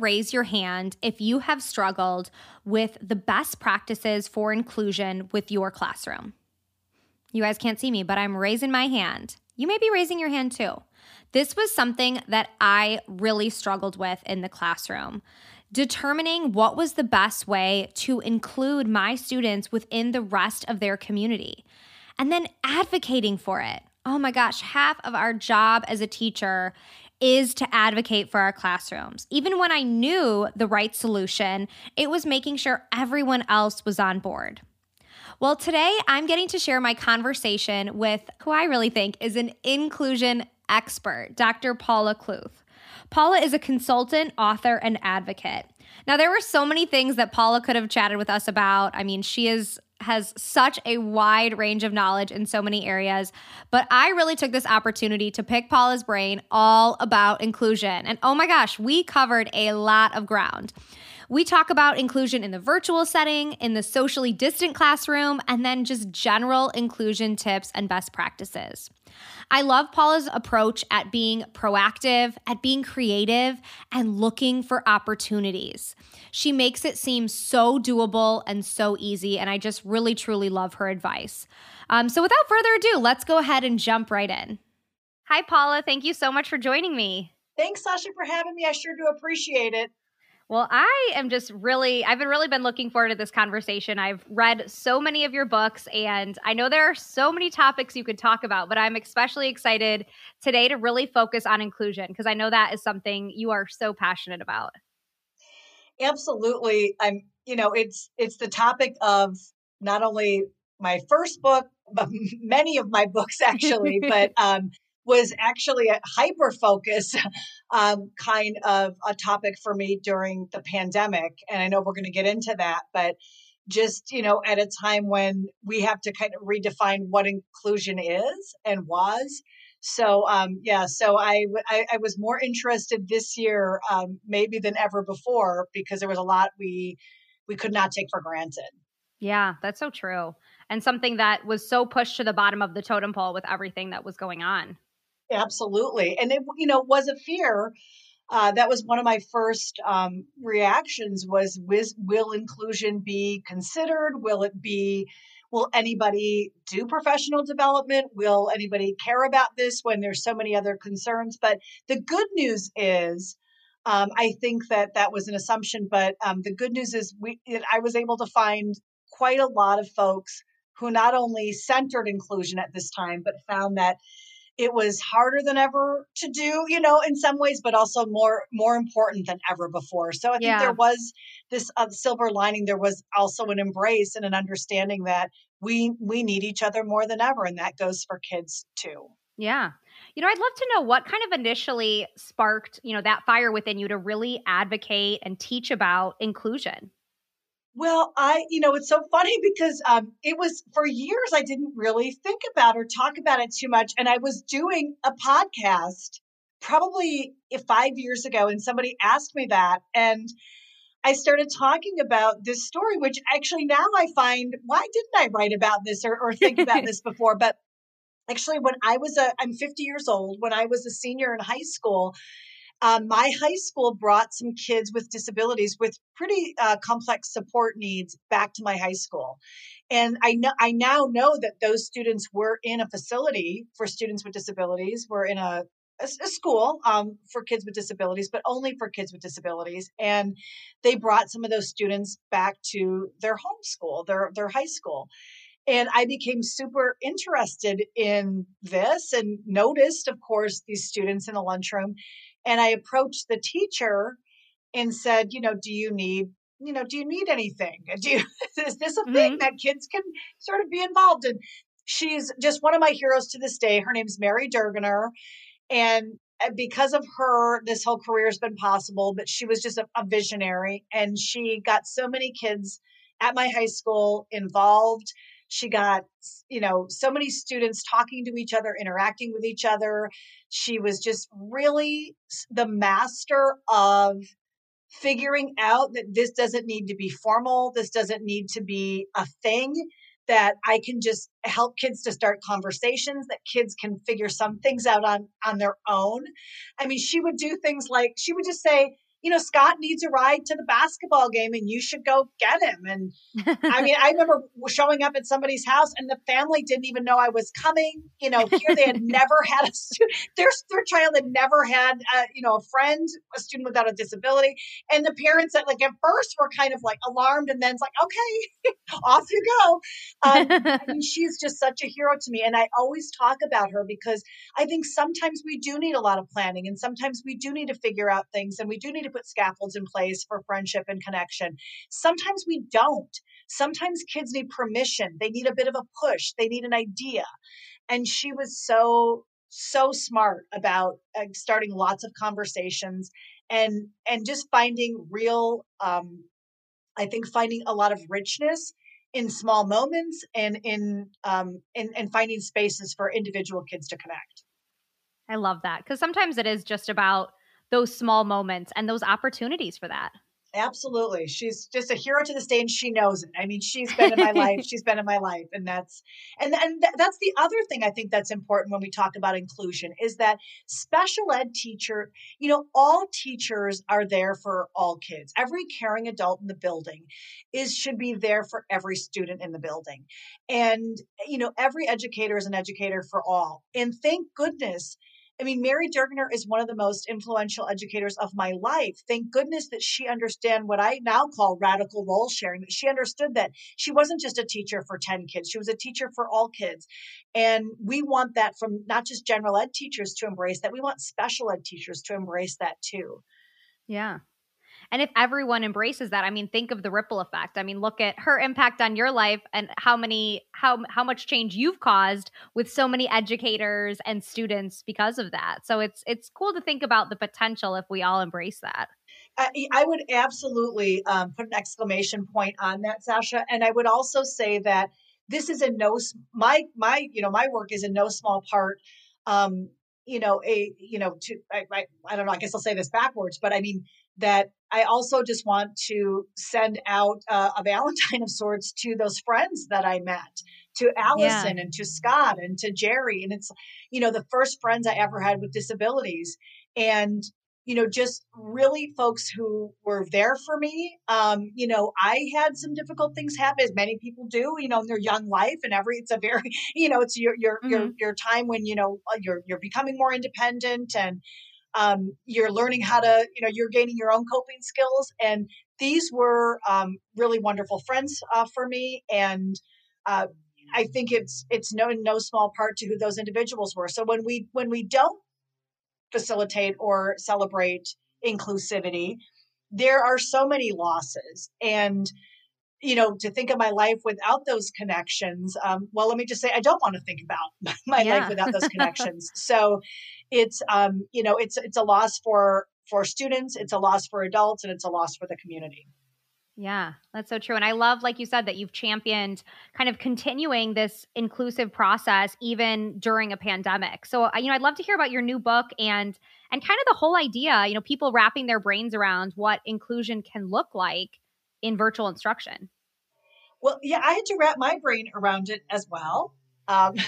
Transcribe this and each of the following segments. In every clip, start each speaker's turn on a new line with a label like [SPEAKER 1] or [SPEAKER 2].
[SPEAKER 1] Raise your hand if you have struggled with the best practices for inclusion with your classroom. You guys can't see me, but I'm raising my hand. You may be raising your hand too. This was something that I really struggled with in the classroom. Determining what was the best way to include my students within the rest of their community, and then advocating for it. Oh my gosh, half of our job as a teacher is to advocate for our classrooms. Even when I knew the right solution, it was making sure everyone else was on board. Well, today I'm getting to share my conversation with who I really think is an inclusion expert, Dr. Paula Kluth. Paula is a consultant, author, and advocate. Now, there were so many things that Paula could have chatted with us about. I mean, she is has such a wide range of knowledge in so many areas. But I really took this opportunity to pick Paula's brain all about inclusion. And oh my gosh, we covered a lot of ground. We talk about inclusion in the virtual setting, in the socially distant classroom, and then just general inclusion tips and best practices. I love Paula's approach at being proactive, at being creative, and looking for opportunities. She makes it seem so doable and so easy, and I just really, truly love her advice. Um, so, without further ado, let's go ahead and jump right in. Hi, Paula. Thank you so much for joining me.
[SPEAKER 2] Thanks, Sasha, for having me. I sure do appreciate it.
[SPEAKER 1] Well, I am just really, I've been really been looking forward to this conversation. I've read so many of your books, and I know there are so many topics you could talk about, but I'm especially excited today to really focus on inclusion because I know that is something you are so passionate about.
[SPEAKER 2] Absolutely. I'm, you know, it's it's the topic of not only my first book, but many of my books actually, but um was actually a hyper focus um, kind of a topic for me during the pandemic. And I know we're going to get into that, but just, you know, at a time when we have to kind of redefine what inclusion is and was. So, um, yeah, so I, I, I, was more interested this year, um, maybe than ever before, because there was a lot we, we could not take for granted.
[SPEAKER 1] Yeah, that's so true. And something that was so pushed to the bottom of the totem pole with everything that was going on.
[SPEAKER 2] Absolutely. And it, you know, was a fear. Uh, that was one of my first um, reactions was will inclusion be considered? Will it be, will anybody do professional development? Will anybody care about this when there's so many other concerns? But the good news is, um, I think that that was an assumption, but um, the good news is we I was able to find quite a lot of folks who not only centered inclusion at this time, but found that it was harder than ever to do you know in some ways but also more more important than ever before. So i think yeah. there was this uh, silver lining. There was also an embrace and an understanding that we we need each other more than ever and that goes for kids too.
[SPEAKER 1] Yeah. You know i'd love to know what kind of initially sparked you know that fire within you to really advocate and teach about inclusion
[SPEAKER 2] well, I, you know, it's so funny because um, it was for years I didn't really think about or talk about it too much. And I was doing a podcast probably five years ago, and somebody asked me that. And I started talking about this story, which actually now I find why didn't I write about this or, or think about this before? But actually, when I was a, I'm 50 years old, when I was a senior in high school, um, my high school brought some kids with disabilities with pretty uh, complex support needs back to my high school. And I know I now know that those students were in a facility for students with disabilities. We're in a, a, a school um, for kids with disabilities, but only for kids with disabilities. And they brought some of those students back to their home school, their their high school. And I became super interested in this and noticed, of course, these students in the lunchroom and I approached the teacher and said, you know, do you need, you know, do you need anything? Do you, is this a thing mm-hmm. that kids can sort of be involved in? She's just one of my heroes to this day. Her name's Mary Durgener. And uh, because of her, this whole career has been possible, but she was just a, a visionary and she got so many kids at my high school involved she got, you know, so many students talking to each other, interacting with each other. She was just really the master of figuring out that this doesn't need to be formal, this doesn't need to be a thing that I can just help kids to start conversations that kids can figure some things out on on their own. I mean, she would do things like she would just say, you know, Scott needs a ride to the basketball game and you should go get him. And I mean, I remember showing up at somebody's house and the family didn't even know I was coming. You know, here they had never had a student, their, their child had never had, a, you know, a friend, a student without a disability. And the parents that like at first were kind of like alarmed and then it's like, okay, off you go. Um, I mean, she's just such a hero to me. And I always talk about her because I think sometimes we do need a lot of planning and sometimes we do need to figure out things and we do need to put scaffolds in place for friendship and connection. Sometimes we don't. Sometimes kids need permission, they need a bit of a push, they need an idea. And she was so so smart about uh, starting lots of conversations and and just finding real um i think finding a lot of richness in small moments and in um in, and finding spaces for individual kids to connect
[SPEAKER 1] i love that because sometimes it is just about those small moments and those opportunities for that.
[SPEAKER 2] Absolutely. She's just a hero to the stage. she knows it. I mean, she's been in my life. She's been in my life. And that's, and, and th- that's the other thing I think that's important when we talk about inclusion is that special ed teacher, you know, all teachers are there for all kids. Every caring adult in the building is, should be there for every student in the building. And, you know, every educator is an educator for all. And thank goodness I mean, Mary Durgener is one of the most influential educators of my life. Thank goodness that she understand what I now call radical role sharing. That she understood that she wasn't just a teacher for 10 kids, she was a teacher for all kids. And we want that from not just general ed teachers to embrace that, we want special ed teachers to embrace that too.
[SPEAKER 1] Yeah. And if everyone embraces that, I mean, think of the ripple effect. I mean, look at her impact on your life and how many how how much change you've caused with so many educators and students because of that. So it's it's cool to think about the potential if we all embrace that.
[SPEAKER 2] I would absolutely um, put an exclamation point on that, Sasha. And I would also say that this is in no my my you know my work is in no small part um, you know a you know to I, I, I don't know i guess i'll say this backwards but i mean that I also just want to send out uh, a Valentine of sorts to those friends that I met, to Allison yeah. and to Scott and to Jerry. And it's, you know, the first friends I ever had with disabilities. And, you know, just really folks who were there for me. Um, you know, I had some difficult things happen, as many people do, you know, in their young life, and every it's a very, you know, it's your your mm-hmm. your your time when you know uh, you're you're becoming more independent and um, you're learning how to, you know, you're gaining your own coping skills, and these were um, really wonderful friends uh, for me, and uh, I think it's it's no no small part to who those individuals were. So when we when we don't facilitate or celebrate inclusivity, there are so many losses. And, you know, to think of my life without those connections, um, well, let me just say, I don't want to think about my yeah. life without those connections. so it's, um, you know, it's, it's a loss for, for students, it's a loss for adults, and it's a loss for the community.
[SPEAKER 1] Yeah, that's so true. And I love, like you said, that you've championed kind of continuing this inclusive process even during a pandemic. So, I you know, I'd love to hear about your new book and and kind of the whole idea, you know, people wrapping their brains around what inclusion can look like in virtual instruction.
[SPEAKER 2] Well, yeah, I had to wrap my brain around it as well. Um,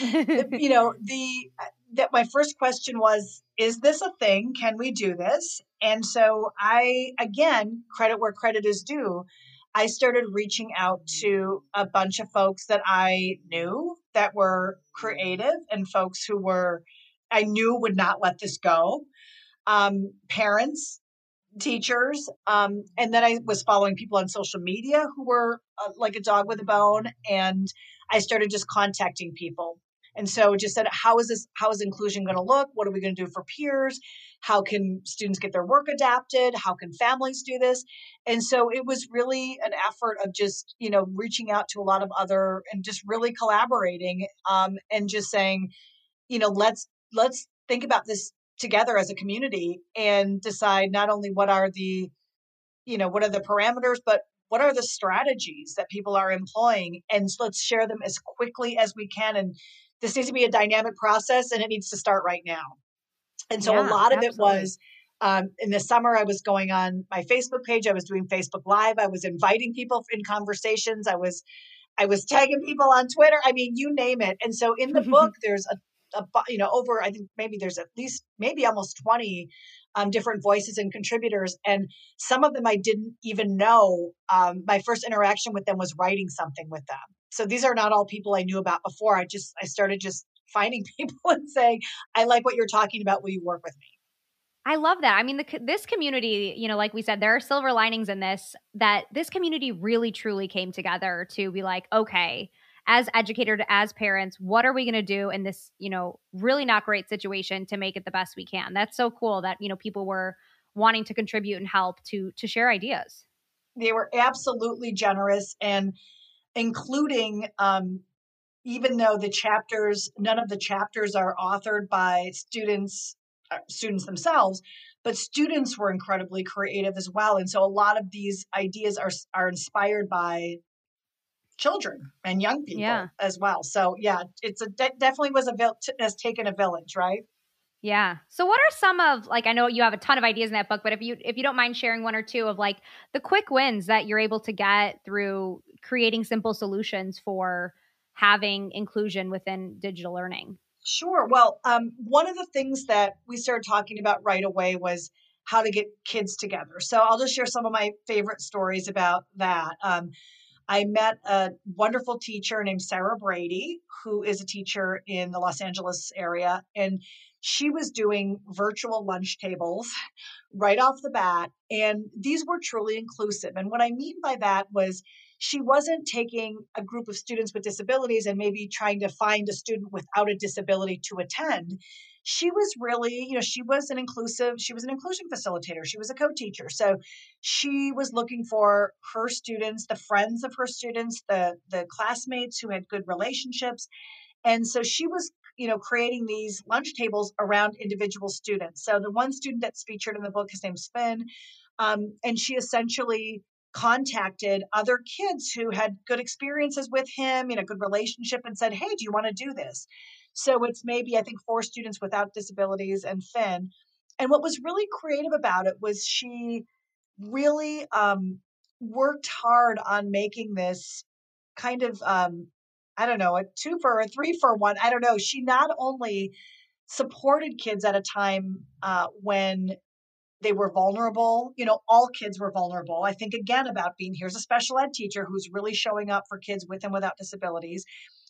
[SPEAKER 2] you know, the that my first question was is this a thing? Can we do this? And so i again credit where credit is due i started reaching out to a bunch of folks that i knew that were creative and folks who were i knew would not let this go. Um, parents teachers um, and then i was following people on social media who were uh, like a dog with a bone and i started just contacting people and so just said, how is this, how is inclusion going to look? What are we going to do for peers? How can students get their work adapted? How can families do this? And so it was really an effort of just, you know, reaching out to a lot of other and just really collaborating um, and just saying, you know, let's, let's think about this together as a community and decide not only what are the, you know, what are the parameters, but what are the strategies that people are employing and let's share them as quickly as we can and this needs to be a dynamic process and it needs to start right now. And so yeah, a lot of absolutely. it was um, in the summer, I was going on my Facebook page. I was doing Facebook Live. I was inviting people in conversations. I was, I was tagging people on Twitter. I mean, you name it. And so in the book, there's a, a, you know, over I think maybe there's at least maybe almost twenty um, different voices and contributors, and some of them I didn't even know. Um, my first interaction with them was writing something with them so these are not all people I knew about before. I just I started just finding people and saying, "I like what you're talking about. Will you work with me?"
[SPEAKER 1] I love that. I mean, the, this community, you know, like we said, there are silver linings in this. That this community really truly came together to be like, okay, as educators, as parents, what are we going to do in this, you know, really not great situation to make it the best we can? That's so cool that you know people were wanting to contribute and help to to share ideas.
[SPEAKER 2] They were absolutely generous and including um, even though the chapters, none of the chapters are authored by students, uh, students themselves, but students were incredibly creative as well. And so a lot of these ideas are are inspired by children and young people yeah. as well. So yeah, it's a de- definitely was a has taken a village, right?
[SPEAKER 1] Yeah. So what are some of like I know you have a ton of ideas in that book, but if you if you don't mind sharing one or two of like the quick wins that you're able to get through creating simple solutions for having inclusion within digital learning?
[SPEAKER 2] Sure. Well, um, one of the things that we started talking about right away was how to get kids together. So I'll just share some of my favorite stories about that. Um, I met a wonderful teacher named Sarah Brady, who is a teacher in the Los Angeles area. And she was doing virtual lunch tables right off the bat. And these were truly inclusive. And what I mean by that was she wasn't taking a group of students with disabilities and maybe trying to find a student without a disability to attend. She was really you know she was an inclusive she was an inclusion facilitator. She was a co-teacher. So she was looking for her students the friends of her students the the classmates who had good relationships. And so she was you know creating these lunch tables around individual students. So the one student that's featured in the book his name's finn um, and she essentially contacted other kids who had good experiences with him, in a good relationship, and said, Hey, do you want to do this? So it's maybe, I think, four students without disabilities and Finn. And what was really creative about it was she really um, worked hard on making this kind of, um, I don't know, a two for a three for one. I don't know. She not only supported kids at a time uh, when they were vulnerable. You know, all kids were vulnerable. I think again about being here's a special ed teacher who's really showing up for kids with and without disabilities.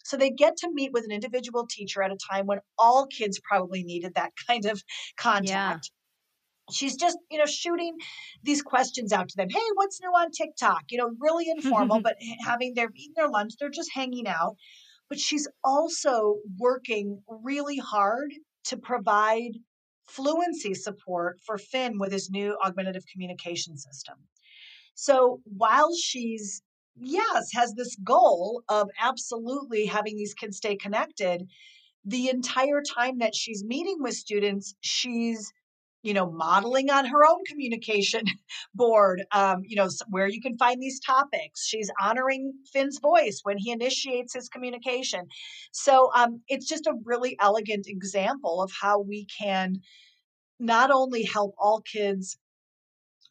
[SPEAKER 2] So they get to meet with an individual teacher at a time when all kids probably needed that kind of contact. Yeah. She's just, you know, shooting these questions out to them. Hey, what's new on TikTok? You know, really informal, but having their eating their lunch, they're just hanging out. But she's also working really hard to provide fluency support for Finn with his new augmentative communication system. So while she's, yes, has this goal of absolutely having these kids stay connected, the entire time that she's meeting with students, she's you know modeling on her own communication board um, you know where you can find these topics she's honoring finn's voice when he initiates his communication so um, it's just a really elegant example of how we can not only help all kids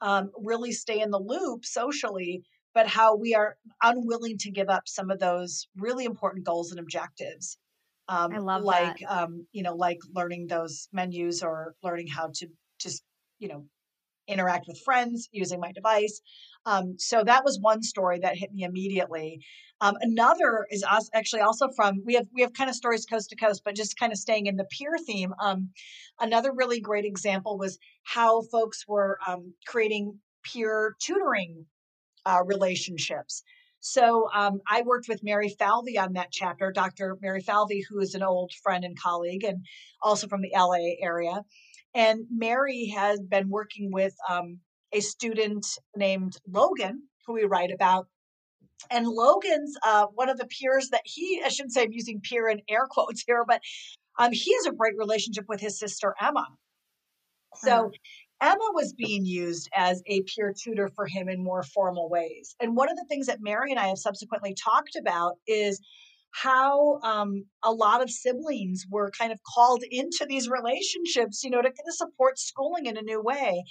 [SPEAKER 2] um, really stay in the loop socially, but how we are unwilling to give up some of those really important goals and objectives.
[SPEAKER 1] Um, I love
[SPEAKER 2] like um, you know, like learning those menus or learning how to just you know interact with friends using my device. Um, so that was one story that hit me immediately. Um, another is actually also from we have we have kind of stories coast to coast, but just kind of staying in the peer theme. Um, another really great example was how folks were um, creating peer tutoring uh, relationships. So um, I worked with Mary Falvey on that chapter, Dr. Mary Falvey, who is an old friend and colleague, and also from the LA area. And Mary has been working with um, a student named Logan, who we write about, and Logan's uh, one of the peers that he, I shouldn't say I'm using peer in air quotes here, but um, he has a great relationship with his sister Emma. So uh-huh. Emma was being used as a peer tutor for him in more formal ways. And one of the things that Mary and I have subsequently talked about is how um, a lot of siblings were kind of called into these relationships, you know, to, to support schooling in a new way.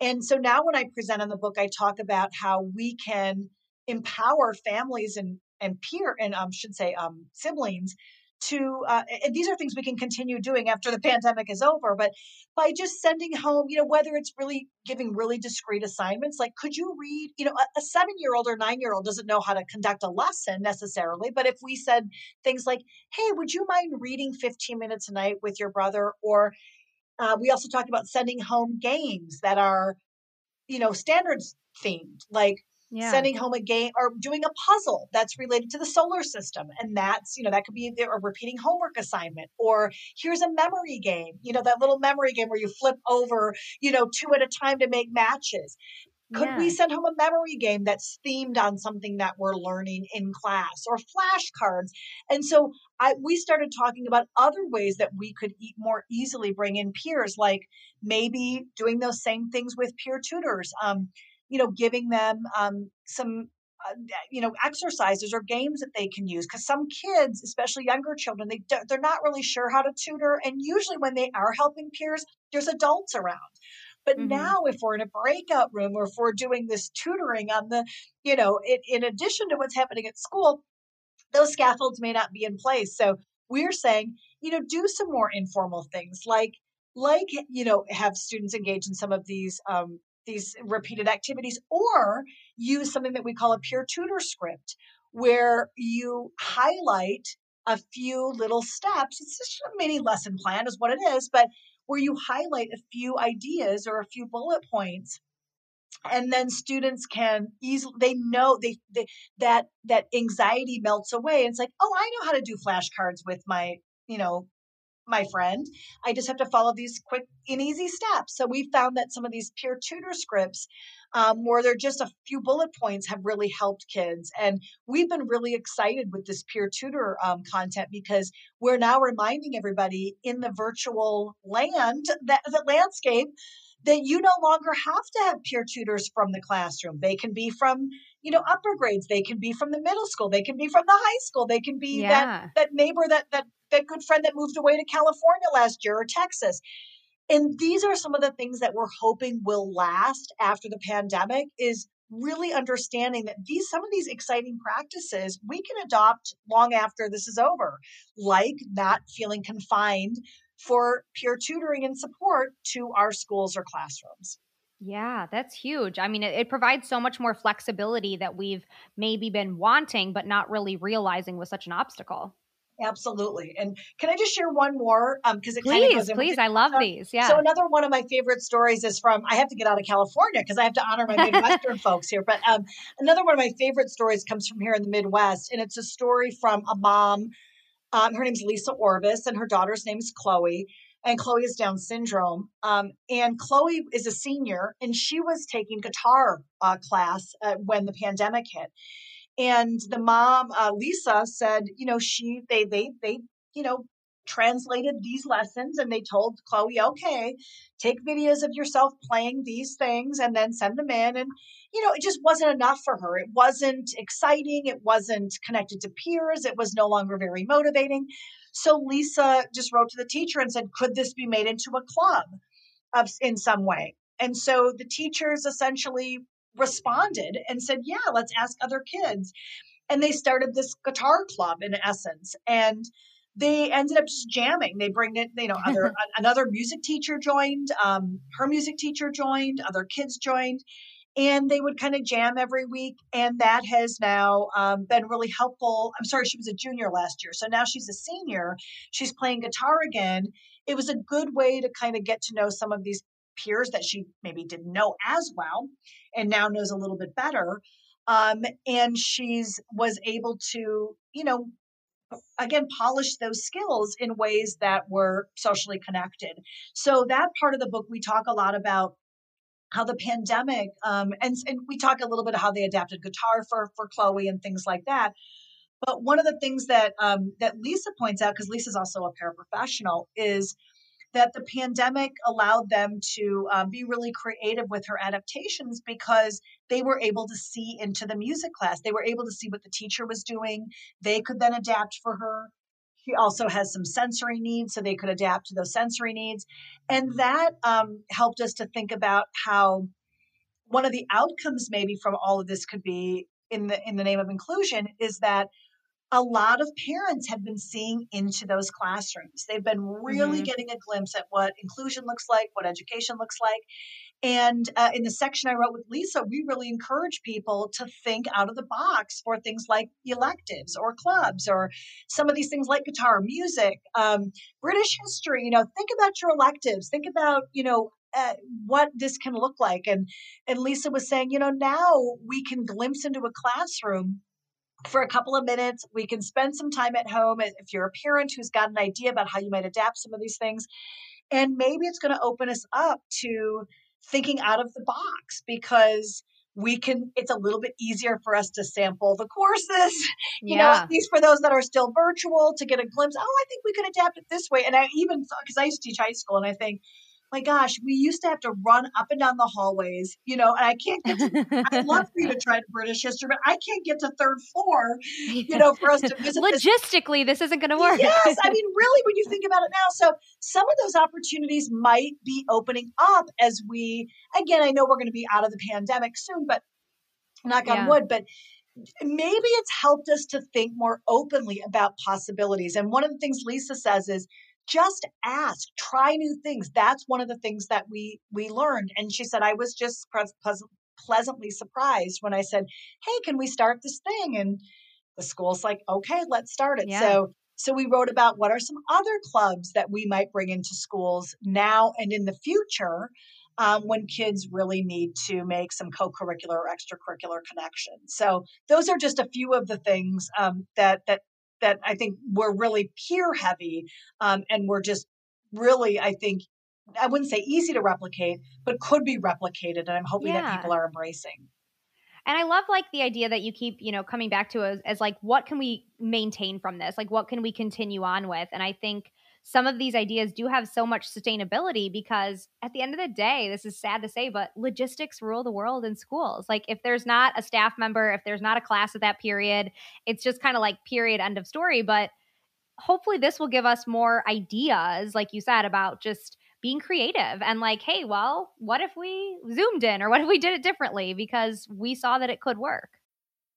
[SPEAKER 2] And so now when I present on the book, I talk about how we can empower families and and peer and um should say um siblings to uh, and these are things we can continue doing after the pandemic is over but by just sending home you know whether it's really giving really discrete assignments like could you read you know a, a seven year old or nine year old doesn't know how to conduct a lesson necessarily but if we said things like hey would you mind reading 15 minutes a night with your brother? or uh, we also talked about sending home games that are you know standards themed like yeah. sending home a game or doing a puzzle that's related to the solar system and that's you know that could be a repeating homework assignment or here's a memory game you know that little memory game where you flip over you know two at a time to make matches could yeah. we send home a memory game that's themed on something that we're learning in class or flashcards? And so I, we started talking about other ways that we could eat more easily bring in peers, like maybe doing those same things with peer tutors. Um, you know, giving them um, some uh, you know exercises or games that they can use because some kids especially younger children they they're not really sure how to tutor and usually when they are helping peers there's adults around but mm-hmm. now if we're in a breakout room or if we're doing this tutoring on the you know it, in addition to what's happening at school those scaffolds may not be in place so we're saying you know do some more informal things like like you know have students engage in some of these um, these repeated activities or use something that we call a peer tutor script where you highlight a few little steps. It's just a mini lesson plan is what it is but where you highlight a few ideas or a few bullet points. And then students can easily they know they, they that that anxiety melts away. It's like oh i know how to do flashcards with my you know my friend. I just have to follow these quick and easy steps. So we found that some of these peer tutor scripts, um, where they're just a few bullet points, have really helped kids. And we've been really excited with this peer tutor um, content because we're now reminding everybody in the virtual land, that the landscape, that you no longer have to have peer tutors from the classroom. They can be from you know upper grades they can be from the middle school they can be from the high school they can be yeah. that that neighbor that that that good friend that moved away to California last year or Texas. And these are some of the things that we're hoping will last after the pandemic is really understanding that these some of these exciting practices we can adopt long after this is over, like not feeling confined for peer tutoring and support to our schools or classrooms.
[SPEAKER 1] Yeah, that's huge. I mean, it, it, provides so much more flexibility that we've maybe been wanting, but not really realizing was such an obstacle.
[SPEAKER 2] Absolutely. And can I just share one more? Because um, it
[SPEAKER 1] please,
[SPEAKER 2] kind of goes
[SPEAKER 1] in please. I love these. Yeah.
[SPEAKER 2] So another one of my favorite stories is from. I have to get out of California because I have to honor my Midwestern folks here. But um, another one of my favorite stories comes from here in the Midwest, and it's a story from a mom. Um, her name's Lisa Orvis, and her daughter's name is Chloe. And Chloe has Down syndrome. Um, and Chloe is a senior, and she was taking guitar uh, class uh, when the pandemic hit and the mom uh, lisa said you know she they they they you know translated these lessons and they told chloe okay take videos of yourself playing these things and then send them in. And you know it just wasn't enough for her. It wasn't exciting. It wasn't connected to peers. It was no longer very motivating. So lisa just wrote to the teacher and said could this be made into a club of in some way? And so the teachers essentially responded and said, Yeah, let's ask other kids. And they started this guitar club in essence. And they ended up just jamming. They bring it, you know, other another music teacher joined, um, her music teacher joined, other kids joined, and they would kind of jam every week. And that has now um, been really helpful. I'm sorry, she was a junior last year, so now she's a senior. She's playing guitar again. It was a good way to kind of get to know some of these peers that she maybe didn't know as well and now knows a little bit better um, and she's was able to you know again polish those skills in ways that were socially connected. So that part of the book we talk a lot about how the pandemic um, and, and we talk a little bit of how they adapted guitar for for chloe and things like that. But one of the things that um, that lisa points out because lisa's also a paraprofessional is that the pandemic allowed them to um, be really creative with her adaptations because they were able to see into the music class. They were able to see what the teacher was doing. They could then adapt for her. She also has some sensory needs, so they could adapt to those sensory needs. And that um, helped us to think about how one of the outcomes maybe from all of this could be in the in the name of inclusion is that a lot of parents have been seeing into those classrooms. They've been really mm-hmm. getting a glimpse at what inclusion looks like, what education looks like. And uh, in the section I wrote with Lisa, we really encourage people to think out of the box for things like electives or clubs or some of these things like guitar, music, um, British history. You know, think about your electives. Think about, you know, uh, what this can look like. And and Lisa was saying, you know, now we can glimpse into a classroom for a couple of minutes. We can spend some time at home if you're a parent who's got an idea about how you might adapt some of these things. And maybe it's going to open us up to thinking out of the box because we can it's a little bit easier for us to sample the courses you yeah. know at least for those that are still virtual to get a glimpse oh i think we could adapt it this way and i even because i used to teach high school and i think my gosh, we used to have to run up and down the hallways, you know, and I can't get to, I'd love for you to try British history, but I can't get to third floor, you know, for us to visit.
[SPEAKER 1] Logistically, this, this isn't going to work.
[SPEAKER 2] yes. I mean, really, when you think about it now. So some of those opportunities might be opening up as we, again, I know we're going to be out of the pandemic soon, but knock yeah. on wood, but maybe it's helped us to think more openly about possibilities. And one of the things Lisa says is, just ask try new things that's one of the things that we we learned and she said i was just pleasantly surprised when i said hey can we start this thing and the school's like okay let's start it yeah. so so we wrote about what are some other clubs that we might bring into schools now and in the future um, when kids really need to make some co-curricular or extracurricular connections. So those are just a few of the things um, that that that I think we're really peer heavy um, and we're just really, I think, I wouldn't say easy to replicate, but could be replicated. And I'm hoping yeah. that people are embracing.
[SPEAKER 1] And I love like the idea that you keep, you know, coming back to as, as like, what can we maintain from this? Like, what can we continue on with? And I think some of these ideas do have so much sustainability because at the end of the day, this is sad to say, but logistics rule the world in schools. Like if there's not a staff member, if there's not a class at that period, it's just kind of like period end of story. But hopefully this will give us more ideas, like you said, about just being creative and like, hey, well, what if we zoomed in or what if we did it differently because we saw that it could work?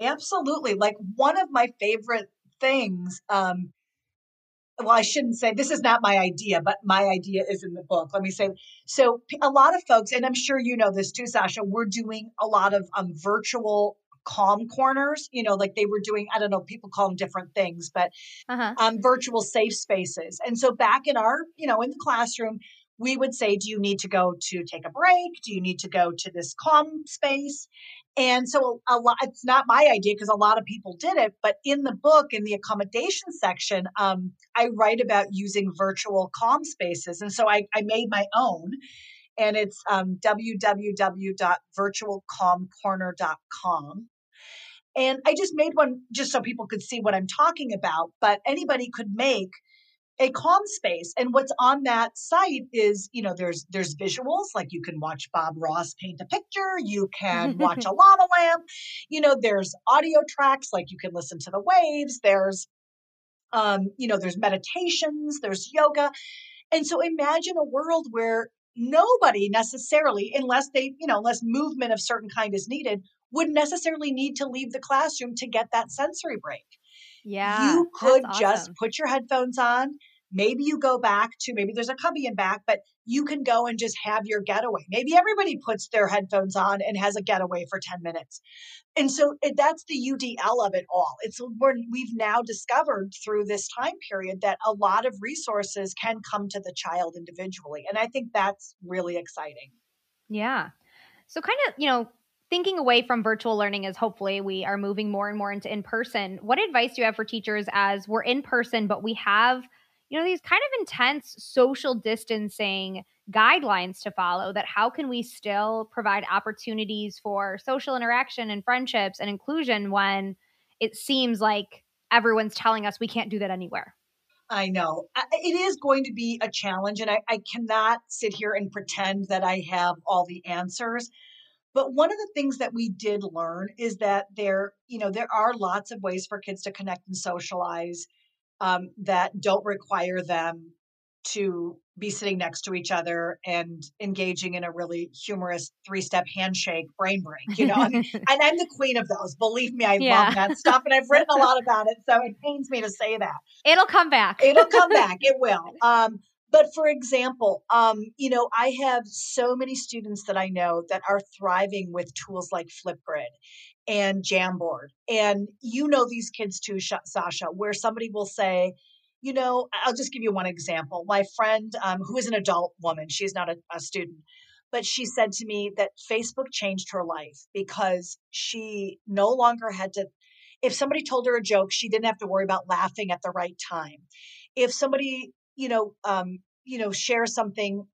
[SPEAKER 2] Absolutely. Like one of my favorite things, um, well, I shouldn't say this is not my idea, but my idea is in the book. Let me say so. A lot of folks, and I'm sure you know this too, Sasha. We're doing a lot of um, virtual calm corners. You know, like they were doing. I don't know. People call them different things, but uh-huh. um, virtual safe spaces. And so back in our, you know, in the classroom, we would say, Do you need to go to take a break? Do you need to go to this calm space? And so a lot, it's not my idea because a lot of people did it, but in the book, in the accommodation section, um, I write about using virtual calm spaces. And so I, I made my own and it's um, www.virtualcalmcorner.com. And I just made one just so people could see what I'm talking about, but anybody could make a calm space. And what's on that site is you know there's there's visuals like you can watch bob ross paint a picture you can watch a lava lamp you know there's audio tracks like you can listen to the waves there's um you know there's meditations there's yoga. And so imagine a world where nobody necessarily unless they you know unless movement of certain kind is needed would necessarily need to leave the classroom to get that sensory break
[SPEAKER 1] yeah.
[SPEAKER 2] You could awesome. just put your headphones on. Maybe you go back to maybe there's a cubby in back, but you can go and just have your getaway. Maybe everybody puts their headphones on and has a getaway for 10 minutes. And so it, that's the UDL of it all. It's where we've now discovered through this time period that a lot of resources can come to the child individually. And I think that's really exciting.
[SPEAKER 1] Yeah. So kind of, you know, thinking away from virtual learning as hopefully we are moving more and more into in person, what advice do you have for teachers as we're in person, but we have, you know, these kind of intense social distancing guidelines to follow that how can we still provide opportunities for social interaction and friendships and inclusion when it seems like everyone's telling us we can't do that anywhere?
[SPEAKER 2] I know. It is going to be a challenge, and I, I, cannot sit here and pretend that I have all the answers. But one of the things that we did learn is that there, you know, there are lots of ways for kids to connect and socialize um, that don't require them to be sitting next to each other and engaging in a really humorous three-step handshake brain break you know? And i'm the queen of those believe me i yeah. love that stuff and i've written a lot about it so it pains me to say that.
[SPEAKER 1] It'll come back.
[SPEAKER 2] It'll come back it will. Um, but for example, um, you know, I have so many students that I know that are thriving with tools like Flipgrid and Jamboard. And you know these kids too, Sasha, where somebody will say, you know, I'll just give you one example. My friend, um, who is an adult woman, she's not a, a student, but she said to me that Facebook changed her life because she no longer had to if somebody told her a joke, she didn't have to worry about laughing at the right time. If somebody you know, um, you know, share something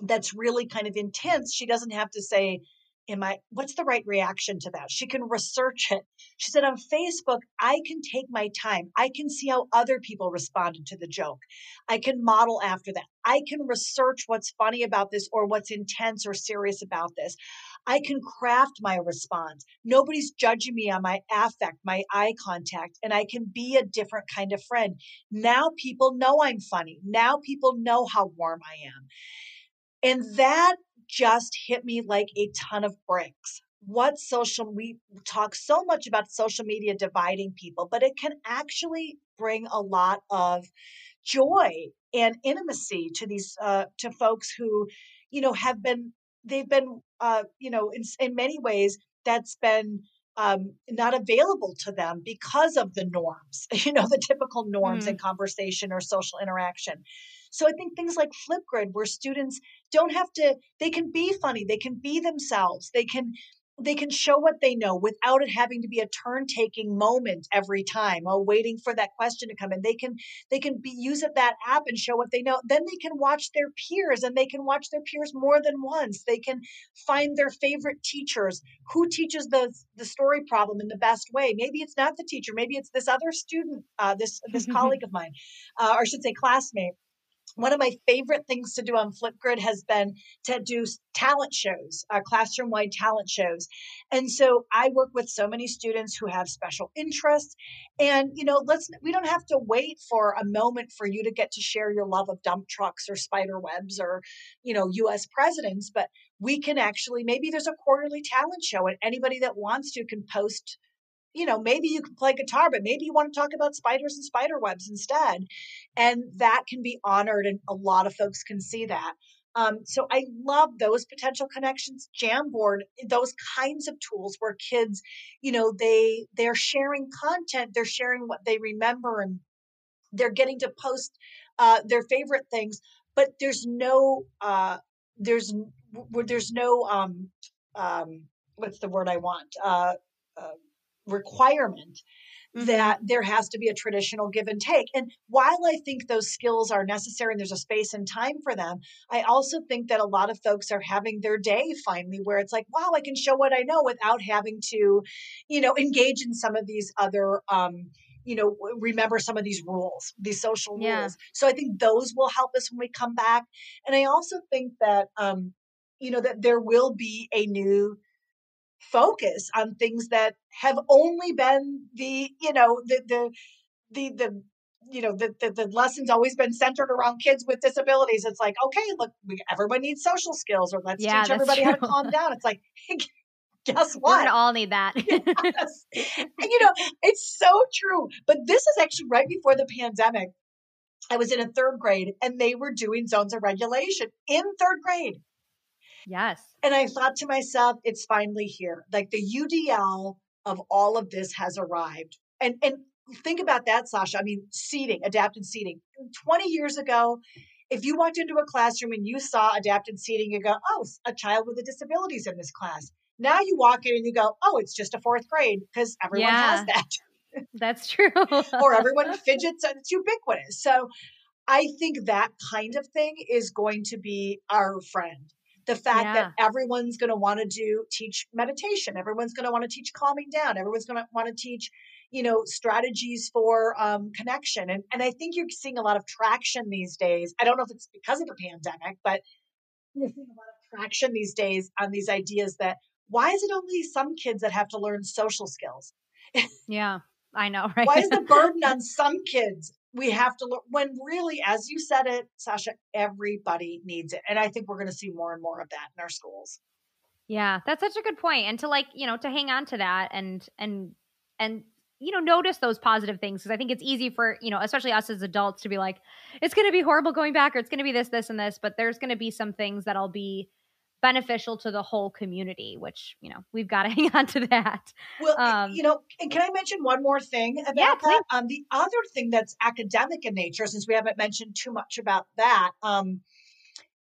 [SPEAKER 2] that's really kind of intense, she doesn't have to say, am I, what's the right reaction to that? She can research it. She said on Facebook, I can take my time. I can see how other people responded to the joke. I can model after that. I can research what's funny about this or what's intense or serious about this. I can craft my response. Nobody's judging me on my affect, my eye contact, and I can be a different kind of friend. Now people know I'm funny. Now people know how warm I am. And that just hit me like a ton of bricks. What social, we talk so much about social media dividing people, but it can actually bring a lot of joy and intimacy to these, uh, to folks who, you know, have been, they've been, uh, you know, in, in many ways, that's been um, not available to them because of the norms, you know, the typical norms mm. in conversation or social interaction. So I think things like Flipgrid, where students don't have to, they can be funny, they can be themselves, they can they can show what they know without it having to be a turn taking moment every time oh waiting for that question to come in. They can they can be use it that app and show what they know. Then they can watch their peers and they can watch their peers more than once. They can find their favorite teachers. Who teaches the the story problem in the best way? Maybe it's not the teacher. Maybe it's this other student uh, this this colleague of mine uh, or i should say classmate one of my favorite things to do on Flipgrid has been to do talent shows, uh, classroom wide talent shows. And so I work with so many students who have special interests. And, you know, let's, we don't have to wait for a moment for you to get to share your love of dump trucks or spider webs or, you know, US presidents, but we can actually, maybe there's a quarterly talent show and anybody that wants to can post you know, maybe you can play guitar, but maybe you want to talk about spiders and spider webs instead. And that can be honored, and a lot of folks can see that. Um, so I love those potential connections. Jamboard, those kinds of tools where kids, you know, they they're sharing content, they're sharing what they remember, and they're getting to post uh, their favorite things. But there's no uh, there's there's no um, um, what's the word I want uh, uh requirement mm-hmm. that there has to be a traditional give and take. And while I think those skills are necessary and there's a space and time for them, I also think that a lot of folks are having their day finally where it's like, wow, I can show what I know without having to, you know, engage in some of these other um, you know remember some of these rules these social rules yeah. so i think those will help us when we come back and i also think that um you know that there will be a new focus on things that have only been the you know the the the the you know the, the, the lessons always been centered around kids with disabilities. It's like okay look we, everyone needs social skills or let's yeah, teach everybody true. how to calm down. It's like guess what?
[SPEAKER 1] we're all need that.
[SPEAKER 2] Yes. and you know it's so true. But this is actually right before the pandemic. I was in a third grade and they were doing zones of regulation in third grade
[SPEAKER 1] Yes.
[SPEAKER 2] And I thought to myself, it's finally here. Like the UDL of all of this has arrived. And and think about that, Sasha. I mean, seating, adapted seating. 20 years ago, if you walked into a classroom and you saw adapted seating, you go, oh, a child with a disability is in this class. Now you walk in and you go, oh, it's just a fourth grade because everyone yeah, has that.
[SPEAKER 1] That's true.
[SPEAKER 2] or everyone fidgets and it's ubiquitous. So I think that kind of thing is going to be our friend the fact yeah. that everyone's going to want to do teach meditation everyone's going to want to teach calming down everyone's going to want to teach you know strategies for um, connection and, and i think you're seeing a lot of traction these days i don't know if it's because of the pandemic but you're seeing a lot of traction these days on these ideas that why is it only some kids that have to learn social skills
[SPEAKER 1] yeah i know right
[SPEAKER 2] why is the burden on some kids we have to look when really, as you said it, Sasha, everybody needs it. And I think we're going to see more and more of that in our schools.
[SPEAKER 1] Yeah, that's such a good point. And to like, you know, to hang on to that and, and, and, you know, notice those positive things because I think it's easy for, you know, especially us as adults to be like, it's going to be horrible going back or it's going to be this, this, and this. But there's going to be some things that'll be, beneficial to the whole community, which, you know, we've got to hang on to that.
[SPEAKER 2] Well, um, you know, and can I mention one more thing about yeah, that? Um, the other thing that's academic in nature, since we haven't mentioned too much about that, um,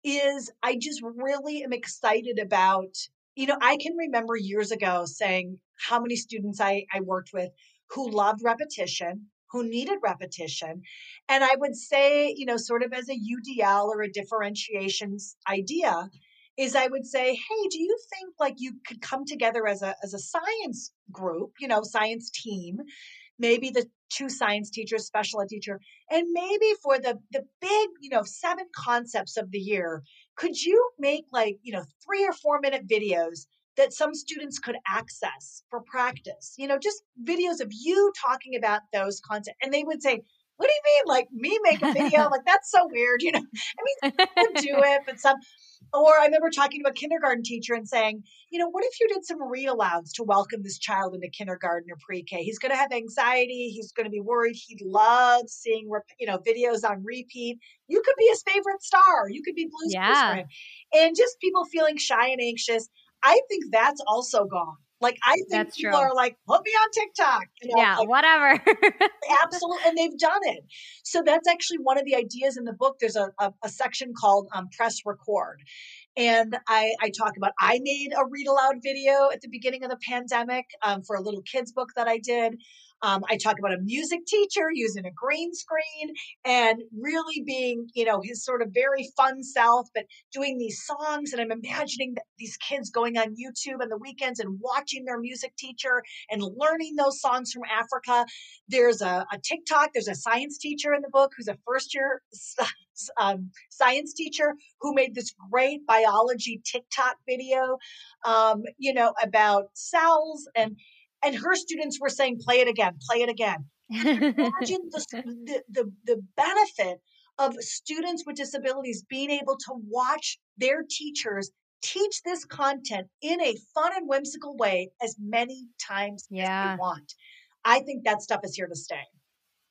[SPEAKER 2] is I just really am excited about, you know, I can remember years ago saying how many students I, I worked with who loved repetition, who needed repetition. And I would say, you know, sort of as a UDL or a differentiations idea, is I would say, hey, do you think like you could come together as a as a science group, you know, science team, maybe the two science teachers, special ed teacher, and maybe for the the big, you know, seven concepts of the year, could you make like, you know, three or four minute videos that some students could access for practice? You know, just videos of you talking about those concepts. And they would say, what do you mean? Like me make a video? like that's so weird, you know. I mean, would do it, but some or I remember talking to a kindergarten teacher and saying, you know, what if you did some read alouds to welcome this child into kindergarten or pre-K? He's going to have anxiety. He's going to be worried. He loves seeing, you know, videos on repeat. You could be his favorite star. You could be Blue's yeah. And just people feeling shy and anxious. I think that's also gone. Like I think
[SPEAKER 1] That's
[SPEAKER 2] people
[SPEAKER 1] true.
[SPEAKER 2] are like, put me on TikTok. You know,
[SPEAKER 1] yeah,
[SPEAKER 2] like,
[SPEAKER 1] whatever.
[SPEAKER 2] absolutely and they've done it so that's actually one of the ideas in the book there's a, a, a section called um, press record and I, I talk about i made a read aloud video at the beginning of the pandemic um, for a little kids book that i did um, I talk about a music teacher using a green screen and really being, you know, his sort of very fun self, but doing these songs. And I'm imagining these kids going on YouTube on the weekends and watching their music teacher and learning those songs from Africa. There's a, a TikTok, there's a science teacher in the book who's a first year um, science teacher who made this great biology TikTok video, um, you know, about cells and and her students were saying, "Play it again, play it again." Imagine the, the the the benefit of students with disabilities being able to watch their teachers teach this content in a fun and whimsical way as many times
[SPEAKER 1] Yeah.
[SPEAKER 2] as they want. I think that stuff is here to stay.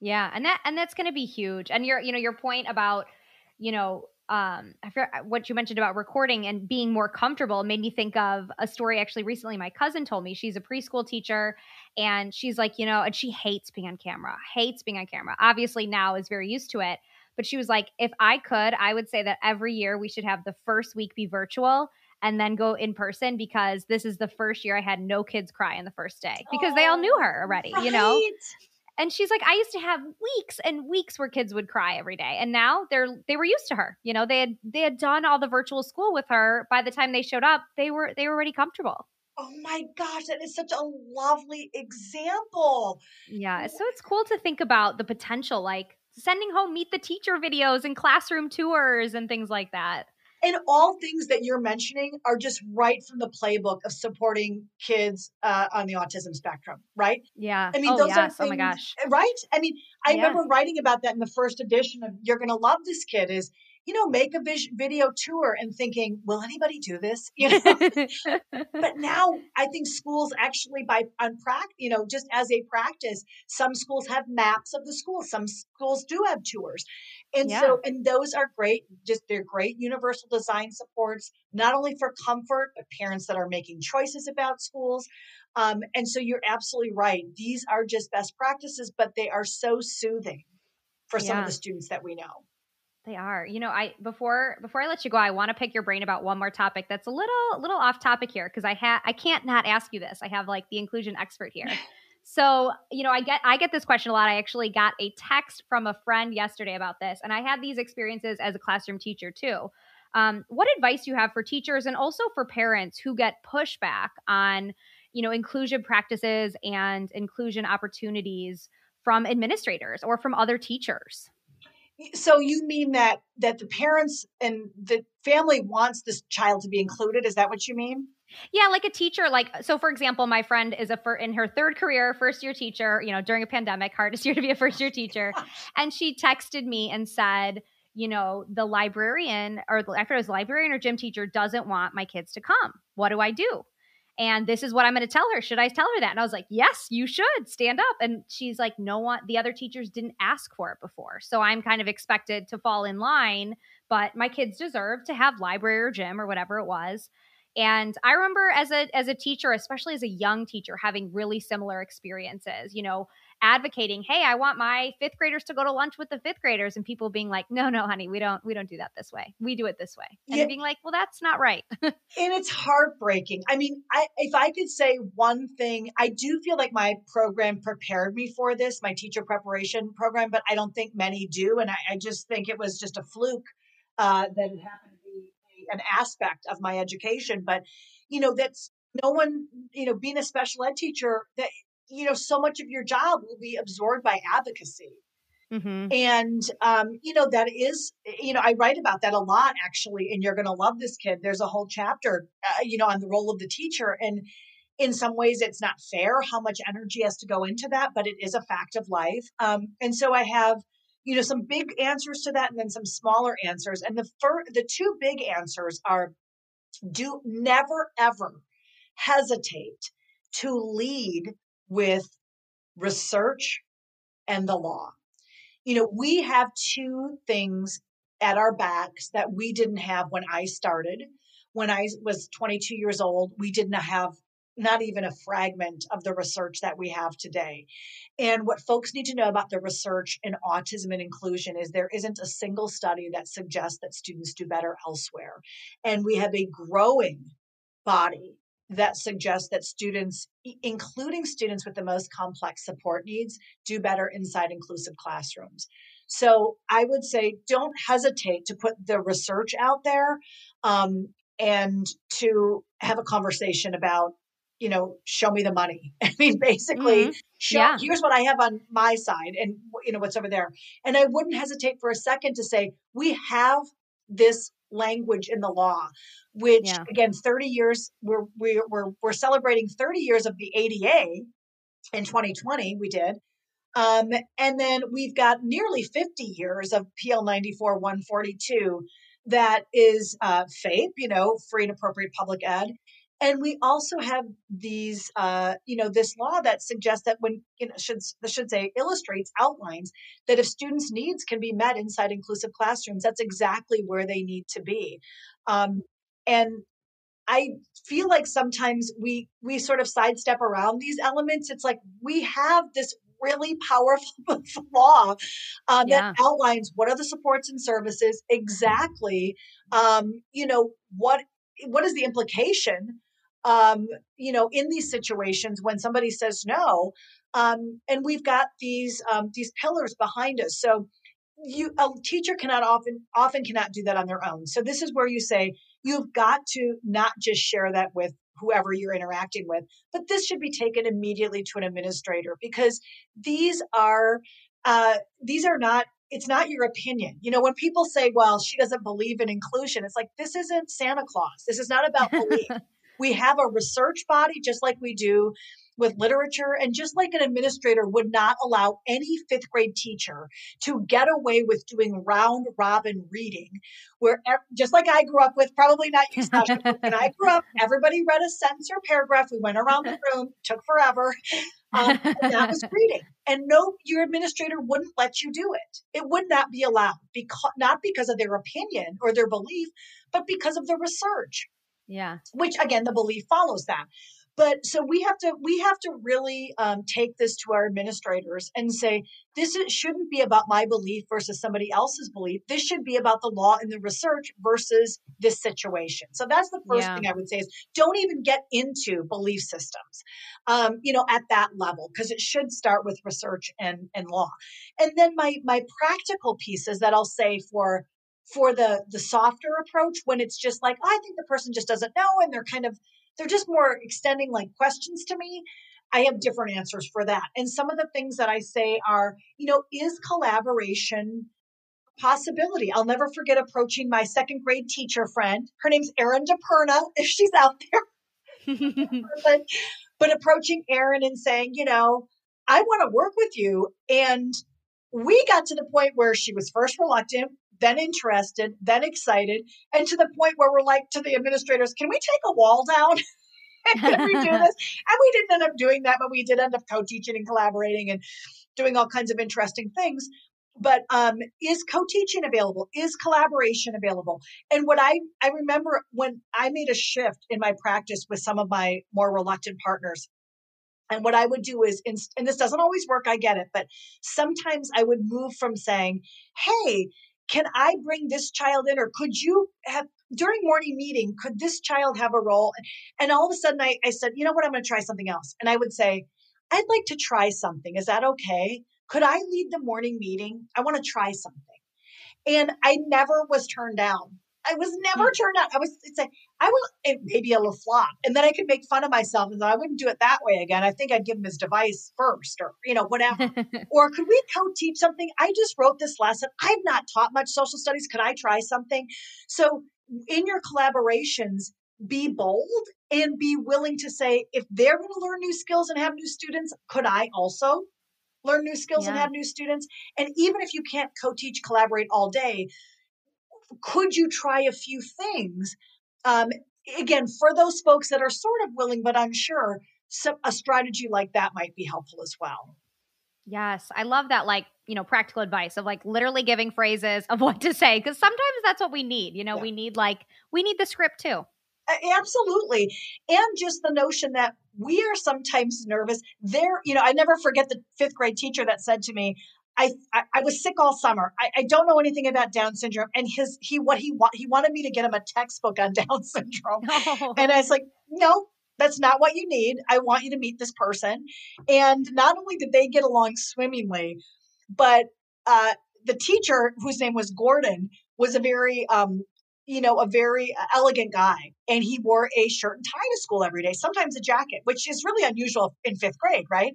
[SPEAKER 1] Yeah, and that and that's going to be huge. And your you know your point about you know um I forget what you mentioned about recording and being more comfortable made me think of a story actually recently my cousin told me. She's a preschool teacher and she's like, you know, and she hates being on camera. Hates being on camera. Obviously now is very used to it, but she was like if I could, I would say that every year we should have the first week be virtual and then go in person because this is the first year I had no kids cry on the first day because they all knew her already, you know? And she's like i used to have weeks and weeks where kids would cry every day and now they're they were used to her you know they had they had done all the virtual school with her. By the time they showed up they were they were already comfortable.
[SPEAKER 2] Oh my gosh, that is such a lovely example.
[SPEAKER 1] yeah so it's cool to think about the potential like sending home meet the teacher videos and classroom tours and things like that
[SPEAKER 2] And all things that you're mentioning are just right from the playbook of supporting kids uh, on the autism spectrum, right?
[SPEAKER 1] yeah
[SPEAKER 2] I mean,
[SPEAKER 1] oh,
[SPEAKER 2] those
[SPEAKER 1] yes.
[SPEAKER 2] are
[SPEAKER 1] oh my
[SPEAKER 2] things-
[SPEAKER 1] gosh
[SPEAKER 2] right? I mean, I remember writing about that in the first edition of You're Gonna Love This Kid is, you know, make a vis- video tour and thinking, will anybody do this? You know, but now I think schools actually by on practice, you know, just as a practice, some schools have maps of the school. Some schools do have tours. And so, and those are great, just they're great universal design supports, not only for comfort, but parents that are making choices about schools. Um, and so you're absolutely right. These are just best practices, but they are so soothing for some
[SPEAKER 1] Yeah.
[SPEAKER 2] of the students that we know.
[SPEAKER 1] They are. You know, I before before I let you go, I want to pick your brain about one more topic that's a little little off topic here because I ha I can't not ask you this. I have like the inclusion expert here. So, you know, I get I get this question a lot. I actually got a text from a friend yesterday about this, and I had these experiences as a classroom teacher too. Um, what advice do you have for teachers and also for parents who get pushback on, you know, inclusion practices and inclusion opportunities from administrators or from other teachers?
[SPEAKER 2] So you mean that that the parents and the family wants this child to be included? Is that what you mean?
[SPEAKER 1] Yeah, like a teacher, like so. For example, my friend is a fir- in her third career, first year teacher. You know, during a pandemic, hardest year to be a first year teacher, and she texted me and said, you know, the librarian or the- after it was librarian or gym teacher doesn't want my kids to come. What do I do? And this is what I'm going to tell her. Should I tell her that? And I was like, yes, you should stand up. And she's like, no one, the other teachers didn't ask for it before. So I'm kind of expected to fall in line, but my kids deserve to have library or gym or whatever it was. And I remember as a as a teacher, especially as a young teacher, having really similar experiences, you know, advocating, "Hey, I want my 5th graders to go to lunch with the 5th graders." And people being like, "No, no, honey, we don't we don't do that this way. We do it this way." And
[SPEAKER 2] Yeah.
[SPEAKER 1] being like, "Well, that's not right."
[SPEAKER 2] And it's heartbreaking. I mean, I, if I could say one thing, I do feel like my program prepared me for this, my teacher preparation program, but I don't think many do. And I, I just think it was just a fluke uh, that it happened to be an aspect of my education. But, you know, that's no one, you know, being a special ed teacher, that, you know, so much of your job will be absorbed by advocacy.
[SPEAKER 1] mm-hmm.
[SPEAKER 2] And, um, you know, that is, you know, I write about that a lot actually. And you're going to love this kid. There's a whole chapter, uh, you know, on the role of the teacher. And in some ways, it's not fair how much energy has to go into that, but it is a fact of life. Um, and so I have, you know, some big answers to that and then some smaller answers. And the fir- the two big answers are do never, ever hesitate to lead with research and the law you know, we have two things at our backs that we didn't have when I started. When I was 22 years old, we didn't have not even a fragment of the research that we have today. And what folks need to know about the research in autism and inclusion is there isn't a single study that suggests that students do better elsewhere. And we have a growing body that suggests that students, including students with the most complex support needs, do better inside inclusive classrooms. So I would say don't hesitate to put the research out there um, and to have a conversation about you know, show me the money. I mean, basically, mm-hmm. show, yeah. here's what I have on my side and, you know, what's over there. And I wouldn't hesitate for a second to say, we have this language in the law, which yeah. again, 30 years, we're, we're, we're, we're celebrating 30 years of the ADA in 2020, we did. Um, and then we've got nearly 50 years of PL 94 142 that is uh, FAPE, you know, free and appropriate public ed. And we also have these, uh, you know, this law that suggests that when, you know, should, should say illustrates, outlines that if students' needs can be met inside inclusive classrooms, that's exactly where they need to be. Um, and I feel like sometimes we we sort of sidestep around these elements. It's like we have this really powerful law uh, yeah. that outlines what are the supports and services exactly. Um, you know what what is the implication um, you know, in these situations when somebody says no, um, and we've got these um, these pillars behind us. So you a teacher cannot often often cannot do that on their own. So this is where you say you've got to not just share that with whoever you're interacting with, but this should be taken immediately to an administrator because these are uh, these are not it's not your opinion. You know, when people say, well, she doesn't believe in inclusion, it's like, this isn't Santa Claus. This is not about belief. We have a research body, just like we do with literature, and just like an administrator would not allow any fifth grade teacher to get away with doing round robin reading, where just like I grew up with, probably not you, Sasha, when I grew up, everybody read a sentence or paragraph. We went around the room, took forever. Um, and that was reading. And no, your administrator wouldn't let you do it. It would not be allowed because not because of their opinion or their belief, but because of the research.
[SPEAKER 1] Yeah.
[SPEAKER 2] Which again, the belief follows that. But so we have to we have to really um, take this to our administrators and say this is, shouldn't be about my belief versus somebody else's belief. This should be about the law and the research versus this situation. So that's the first yeah. thing I would say is don't even get into belief systems, um, you know, at that level because it should start with research and and law. And then my my practical pieces that I'll say for for the the softer approach when it's just like oh, i think the person just doesn't know and they're kind of they're just more extending like questions to me i have different answers for that. And some of the things that i say are you know is collaboration possibility? I'll never forget approaching my second grade teacher friend. Her name's erin deperna if she's out there. But, but approaching erin and saying you know i want to work with you and we got to the point where she was first reluctant then interested, then excited, and to the point where we're like to the administrators, can we take a wall down? can we do this? And we didn't end up doing that, but we did end up co-teaching and collaborating and doing all kinds of interesting things. But um, is co-teaching available? Is collaboration available? And what I I remember when I made a shift in my practice with some of my more reluctant partners, and what I would do is, and this doesn't always work, I get it, but sometimes I would move from saying, hey, can I bring this child in or could you have during morning meeting, could this child have a role? And all of a sudden I, I said, you know what, I'm going to try something else. And I would say, I'd like to try something. Is that okay? Could I lead the morning meeting? I want to try something. And I never was turned down. I was never mm. turned on. I was say I will maybe a little flop. And then I could make fun of myself and I wouldn't do it that way again. I think I'd give him his device first or you know, whatever. or could we co-teach something? I just wrote this lesson. I've not taught much social studies. Could I try something? So in your collaborations, be bold and be willing to say, if they're going to learn new skills and have new students, could I also learn new skills yeah. and have new students? And even if you can't co teach, collaborate all day, could you try a few things? Um, again, for those folks that are sort of willing but unsure, so a strategy like that might be helpful as well.
[SPEAKER 1] Yes, I love that. Like, you know, practical advice of like literally giving phrases of what to say because sometimes that's what we need. You know, yeah. we need like, we need the script too.
[SPEAKER 2] Absolutely. And just the notion that we are sometimes nervous. There, you know, I never forget the fifth grade teacher that said to me, I, I, I was sick all summer. I, I don't know anything about Down syndrome. And his he what he wa- he wanted me to get him a textbook on Down syndrome. Oh. And I was like, no, that's not what you need. I want you to meet this person. And not only did they get along swimmingly, but uh, the teacher, whose name was Gordon, was a very um, you know, a very uh, elegant guy. And he wore a shirt and tie to school every day, sometimes a jacket, which is really unusual in fifth grade, right?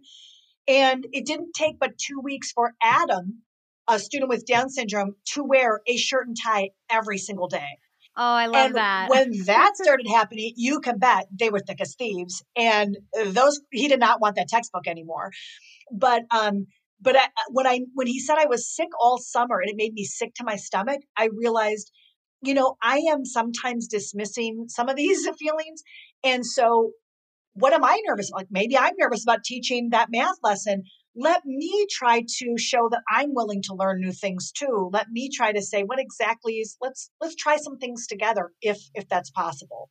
[SPEAKER 2] And it didn't take but two weeks for Adam, a student with Down syndrome, to wear a shirt and tie every single day.
[SPEAKER 1] Oh, I love
[SPEAKER 2] and
[SPEAKER 1] that.
[SPEAKER 2] when that started happening, you can bet they were thick as thieves. And those he did not want that textbook anymore. But um, but I, when I when he said I was sick all summer and it made me sick to my stomach, I realized, you know, I am sometimes dismissing some of these feelings, and so what am I nervous? Like maybe I'm nervous about teaching that math lesson. Let me try to show that I'm willing to learn new things too. Let me try to say what exactly is let's let's try some things together if if that's possible.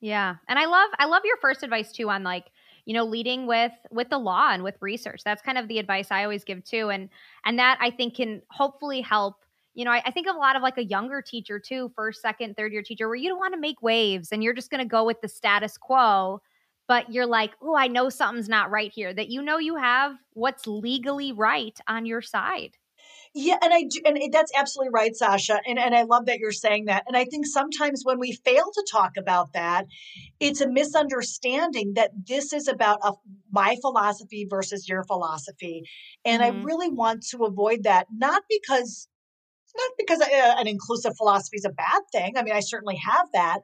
[SPEAKER 1] Yeah. And I love I love your first advice too on like you know leading with with the law and with research that's kind of the advice i always give too and and that i think can hopefully help you know I, I think of a lot of like a younger teacher too first second third year teacher where you don't want to make waves and you're just going to go with the status quo but you're like, oh, I know something's not right here, that you know you have what's legally right on your side.
[SPEAKER 2] Yeah, and I do, and that's absolutely right, Sasha. And and I love that you're saying that. And I think sometimes when we fail to talk about that, it's a misunderstanding that this is about a, my philosophy versus your philosophy. And mm-hmm. I really want to avoid that, not because not because uh, an inclusive philosophy is a bad thing. I mean, I certainly have that,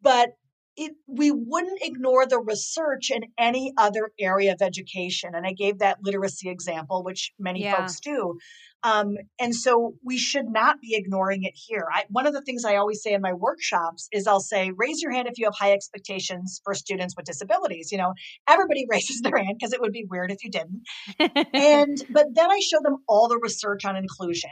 [SPEAKER 2] but it, we wouldn't ignore the research in any other area of education. And I gave that literacy example, which many yeah. folks do. Um, and so we should not be ignoring it here. I, one of the things I always say in my workshops is I'll say, raise your hand if you have high expectations for students with disabilities. You know, everybody raises their hand because it would be weird if you didn't. and, but then I show them all the research on inclusion.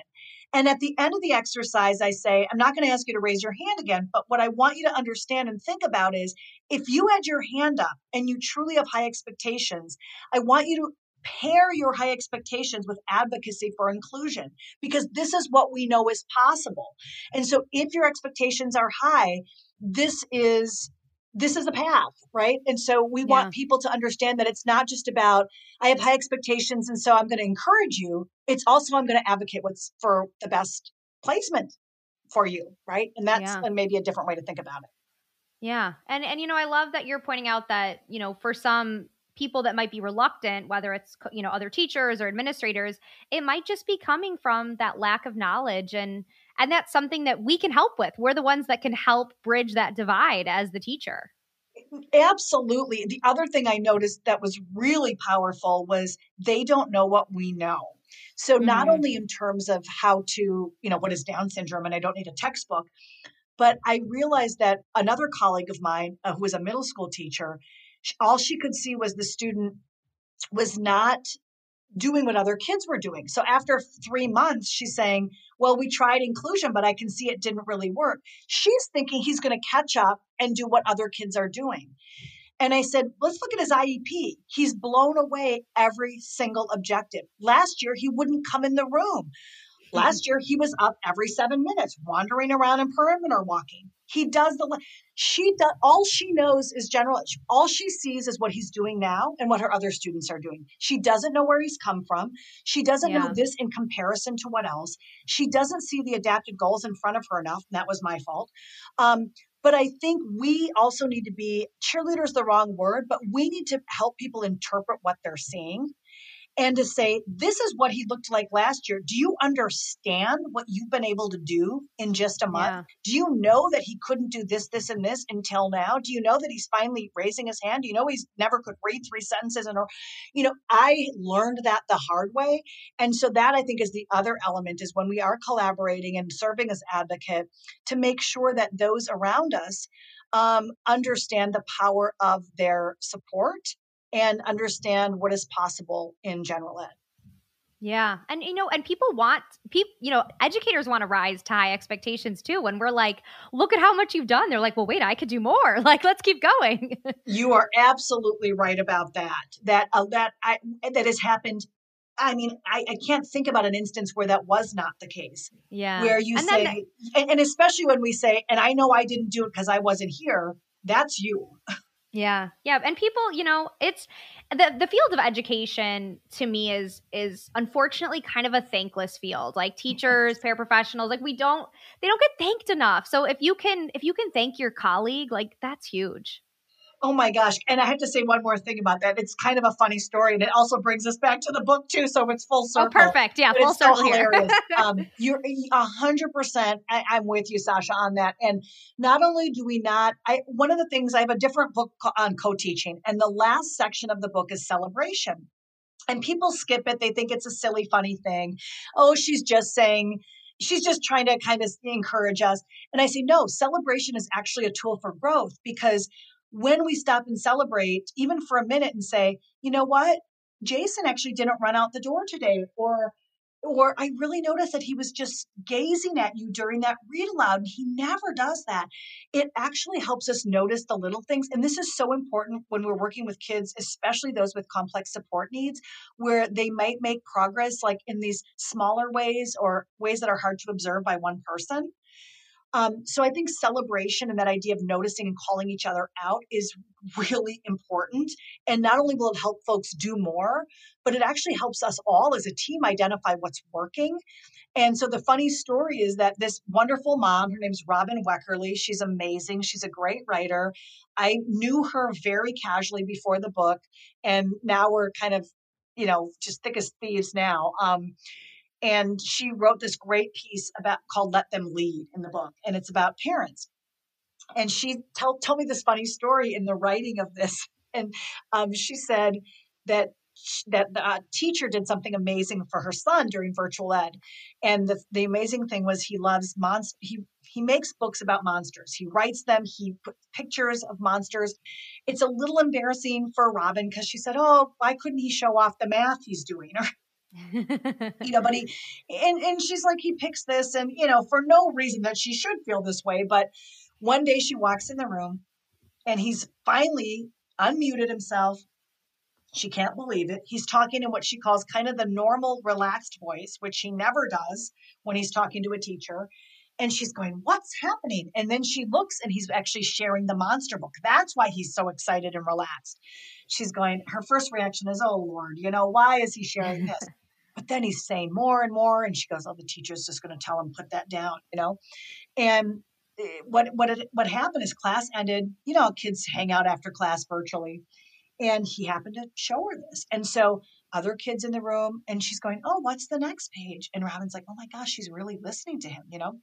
[SPEAKER 2] And at the end of the exercise, I say, I'm not going to ask you to raise your hand again, but what I want you to understand and think about is if you had your hand up and you truly have high expectations, I want you to pair your high expectations with advocacy for inclusion because this is what we know is possible. And so if your expectations are high, this is this is a path, right? And so we yeah. want people to understand that it's not just about I have high expectations and so I'm going to encourage you. It's also I'm going to advocate what's for the best placement for you, right? And that's yeah. maybe a different way to think about it.
[SPEAKER 1] Yeah. And and you know, I love that you're pointing out that, you know, for some people that might be reluctant whether it's you know other teachers or administrators it might just be coming from that lack of knowledge and and that's something that we can help with. We're the ones that can help bridge that divide as the teacher.
[SPEAKER 2] Absolutely. The other thing i noticed that was really powerful was they don't know what we know. So not mm-hmm. only in terms of how to you know what is down syndrome and i don't need a textbook but i realized that another colleague of mine uh, who was a middle school teacher all she could see was the student was not doing what other kids were doing. So after three months, she's saying, Well, we tried inclusion, but I can see it didn't really work. She's thinking he's going to catch up and do what other kids are doing. And I said, Let's look at his IEP. He's blown away every single objective. Last year, he wouldn't come in the room. Last year, he was up every seven minutes, wandering around in perimeter walking. He does the she does all she knows is general all she sees is what he's doing now and what her other students are doing. She doesn't know where he's come from. She doesn't yeah. know this in comparison to what else. She doesn't see the adapted goals in front of her enough and that was my fault. Um, but i think we also need to be cheerleaders the wrong word but we need to help people interpret what they're seeing and to say, this is what he looked like last year. Do you understand what you've been able to do in just a month? Yeah. Do you know that he couldn't do this, this, and this until now? Do you know that he's finally raising his hand? Do you know he's never could read three sentences in a you know, I learned that the hard way. And so that I think is the other element is when we are collaborating and serving as advocate to make sure that those around us um, understand the power of their support and understand what is possible in general ed.
[SPEAKER 1] Yeah. And you know, and people want people, you know, educators want to rise to high expectations too. When we're like, look at how much you've done. They're like, well, wait, I could do more. Like, let's keep going.
[SPEAKER 2] you are absolutely right about that. That uh, that I that has happened I mean, I, I, can't think about an instance where that was not the case.
[SPEAKER 1] Yeah.
[SPEAKER 2] Where you and say, and, and, especially when we say, and I know I didn't do it because I wasn't here, that's you.
[SPEAKER 1] Yeah. Yeah. And people, you know, it's the the field of education to me is is unfortunately kind of a thankless field. Like teachers, paraprofessionals, like we don't they don't get thanked enough. So if you can if you can thank your colleague, like that's huge.
[SPEAKER 2] Oh my gosh. And I have to say one more thing about that. It's kind of a funny story. And it also brings us back to the book, too. So it's full oh, circle.
[SPEAKER 1] Oh, perfect. Yeah, full circle so here.
[SPEAKER 2] um, you're a hundred percent. I'm with you, Sasha, on that. And not only do we not, I, one of the things I have a different book on co teaching, and the last section of the book is celebration. And people skip it. They think it's a silly, funny thing. Oh, she's just saying, she's just trying to kind of encourage us. And I say, no, celebration is actually a tool for growth because when we stop and celebrate, even for a minute, and say, you know what, Jason actually didn't run out the door today, or or I really noticed that he was just gazing at you during that read aloud. And he never does that. It actually helps us notice the little things. And this is so important when we're working with kids, especially those with complex support needs, where they might make progress like in these smaller ways or ways that are hard to observe by one person. Um, so I think celebration and that idea of noticing and calling each other out is really important. And not only will it help folks do more, but it actually helps us all as a team identify what's working. And so the funny story is that this wonderful mom, her name's Robin Weckerly, she's amazing. She's a great writer. I knew her very casually before the book, and now we're kind of, you know, just thick as thieves now. Um, and she wrote this great piece about called let them lead in the book and it's about parents. And she tell, tell me this funny story in the writing of this. And um, she said that that the uh, teacher did something amazing for her son during virtual ed. And the, the amazing thing was he loves monsters he he makes books about monsters. He writes them he puts pictures of monsters. It's a little embarrassing for robin because she said oh why couldn't he show off the math he's doing? Or you know, but he and and she's like he picks this and you know for no reason that she should feel this way, but one day she walks in the room and he's finally unmuted himself. She can't believe it. He's talking in what she calls kind of the normal relaxed voice, which he never does when he's talking to a teacher. And she's going, What's happening? And then she looks and he's actually sharing the monster book. That's why he's so excited and relaxed. She's going, Her first reaction is, Oh Lord, you know, why is he sharing this? But then he's saying more and more, and she goes, "Oh, the teacher's just going to tell him put that down," you know. And eh, what what it, what happened is class ended. You know, kids hang out after class virtually, and he happened to show her this, and so other kids in the room, and she's going, "Oh, what's the next page?" And Robin's like, "Oh my gosh, she's really listening to him," you know.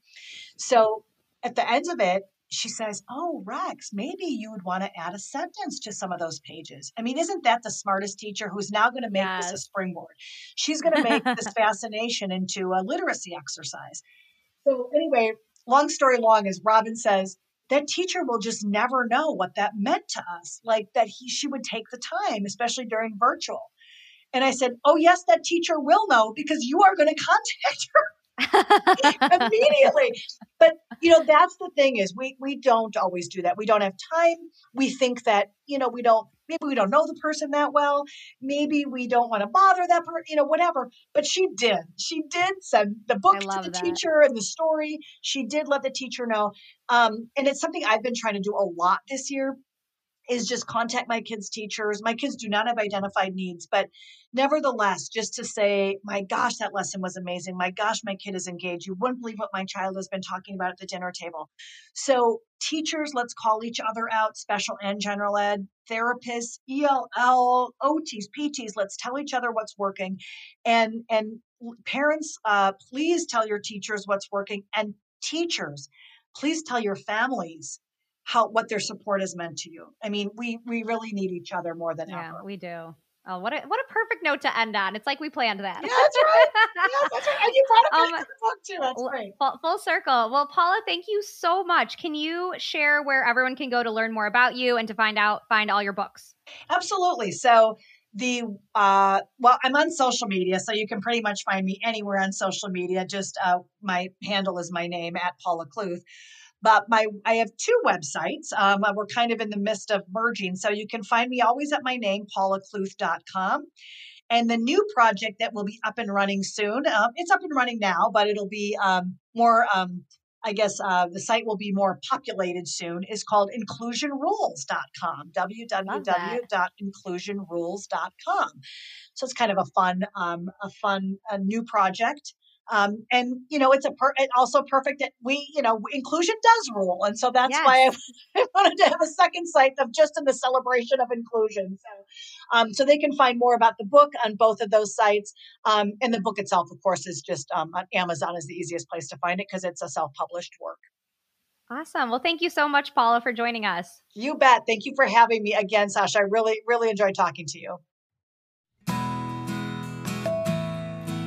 [SPEAKER 2] So at the end of it, she says, Oh, Rex, maybe you would want to add a sentence to some of those pages. I mean, isn't that the smartest teacher who's now going to make yes. this a springboard? She's going to make this fascination into a literacy exercise. So, anyway, long story long as Robin says, that teacher will just never know what that meant to us, like that he she would take the time, especially during virtual. And I said, Oh, yes, that teacher will know because you are going to contact her. immediately. But you know, that's the thing is we we don't always do that. We don't have time. We think that, you know, we don't maybe we don't know the person that well. Maybe we don't want to bother that person, you know, whatever. But she did. She did send the book to the that. teacher and the story. She did let the teacher know. Um, and it's something I've been trying to do a lot this year is just contact my kids' teachers. My kids do not have identified needs, but nevertheless, just to say, my gosh, that lesson was amazing. My gosh, my kid is engaged. You wouldn't believe what my child has been talking about at the dinner table. So, teachers, let's call each other out, special and general ed, therapists, ELL, OTs, PTs, let's tell each other what's working. And, and parents, uh, please tell your teachers what's working. And teachers, please tell your families how what their support has meant to you. I mean, we we really need each other more than
[SPEAKER 1] yeah,
[SPEAKER 2] ever.
[SPEAKER 1] we do. Oh, what a what a perfect note to end on. It's like we planned that.
[SPEAKER 2] Yeah, that's right. that's right. And you brought it back um, to the book too. That's great.
[SPEAKER 1] Full, full circle. Well, Paula, thank you so much. Can you share where everyone can go to learn more about you and to find out find all your books?
[SPEAKER 2] Absolutely. So the uh, well, I'm on social media, so you can pretty much find me anywhere on social media. Just uh, my handle is my name at Paula Kluth. But my I have two websites. Um, we're kind of in the midst of merging, so you can find me always at my name, paulakluth.com. And the new project that will be up and running soon, um, it's up and running now, but it'll be um, more um, I guess uh, the site will be more populated soon, is called inclusionrules.com, www.inclusionrules.com. So it's kind of a fun, um, a fun, a new project. Um, and you know, it's a per- it also perfect that we, you know, inclusion does rule, and so that's yes. why I, I, wanted to have a second site of just in the celebration of inclusion. So, um, so they can find more about the book on both of those sites. Um, and the book itself, of course, is just um, on Amazon is the easiest place to find it because it's a self-published work.
[SPEAKER 3] Awesome. Well, thank you so much, Paula, for joining us.
[SPEAKER 2] You bet. Thank you for having me again, Sasha. I really, really enjoyed talking to you.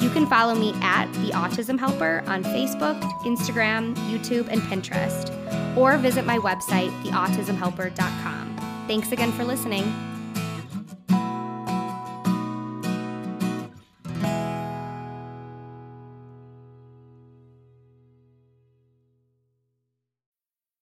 [SPEAKER 3] You can follow me at The Autism Helper on Facebook, Instagram, YouTube, and Pinterest, or visit my website, theautismhelper.com. Thanks again for listening.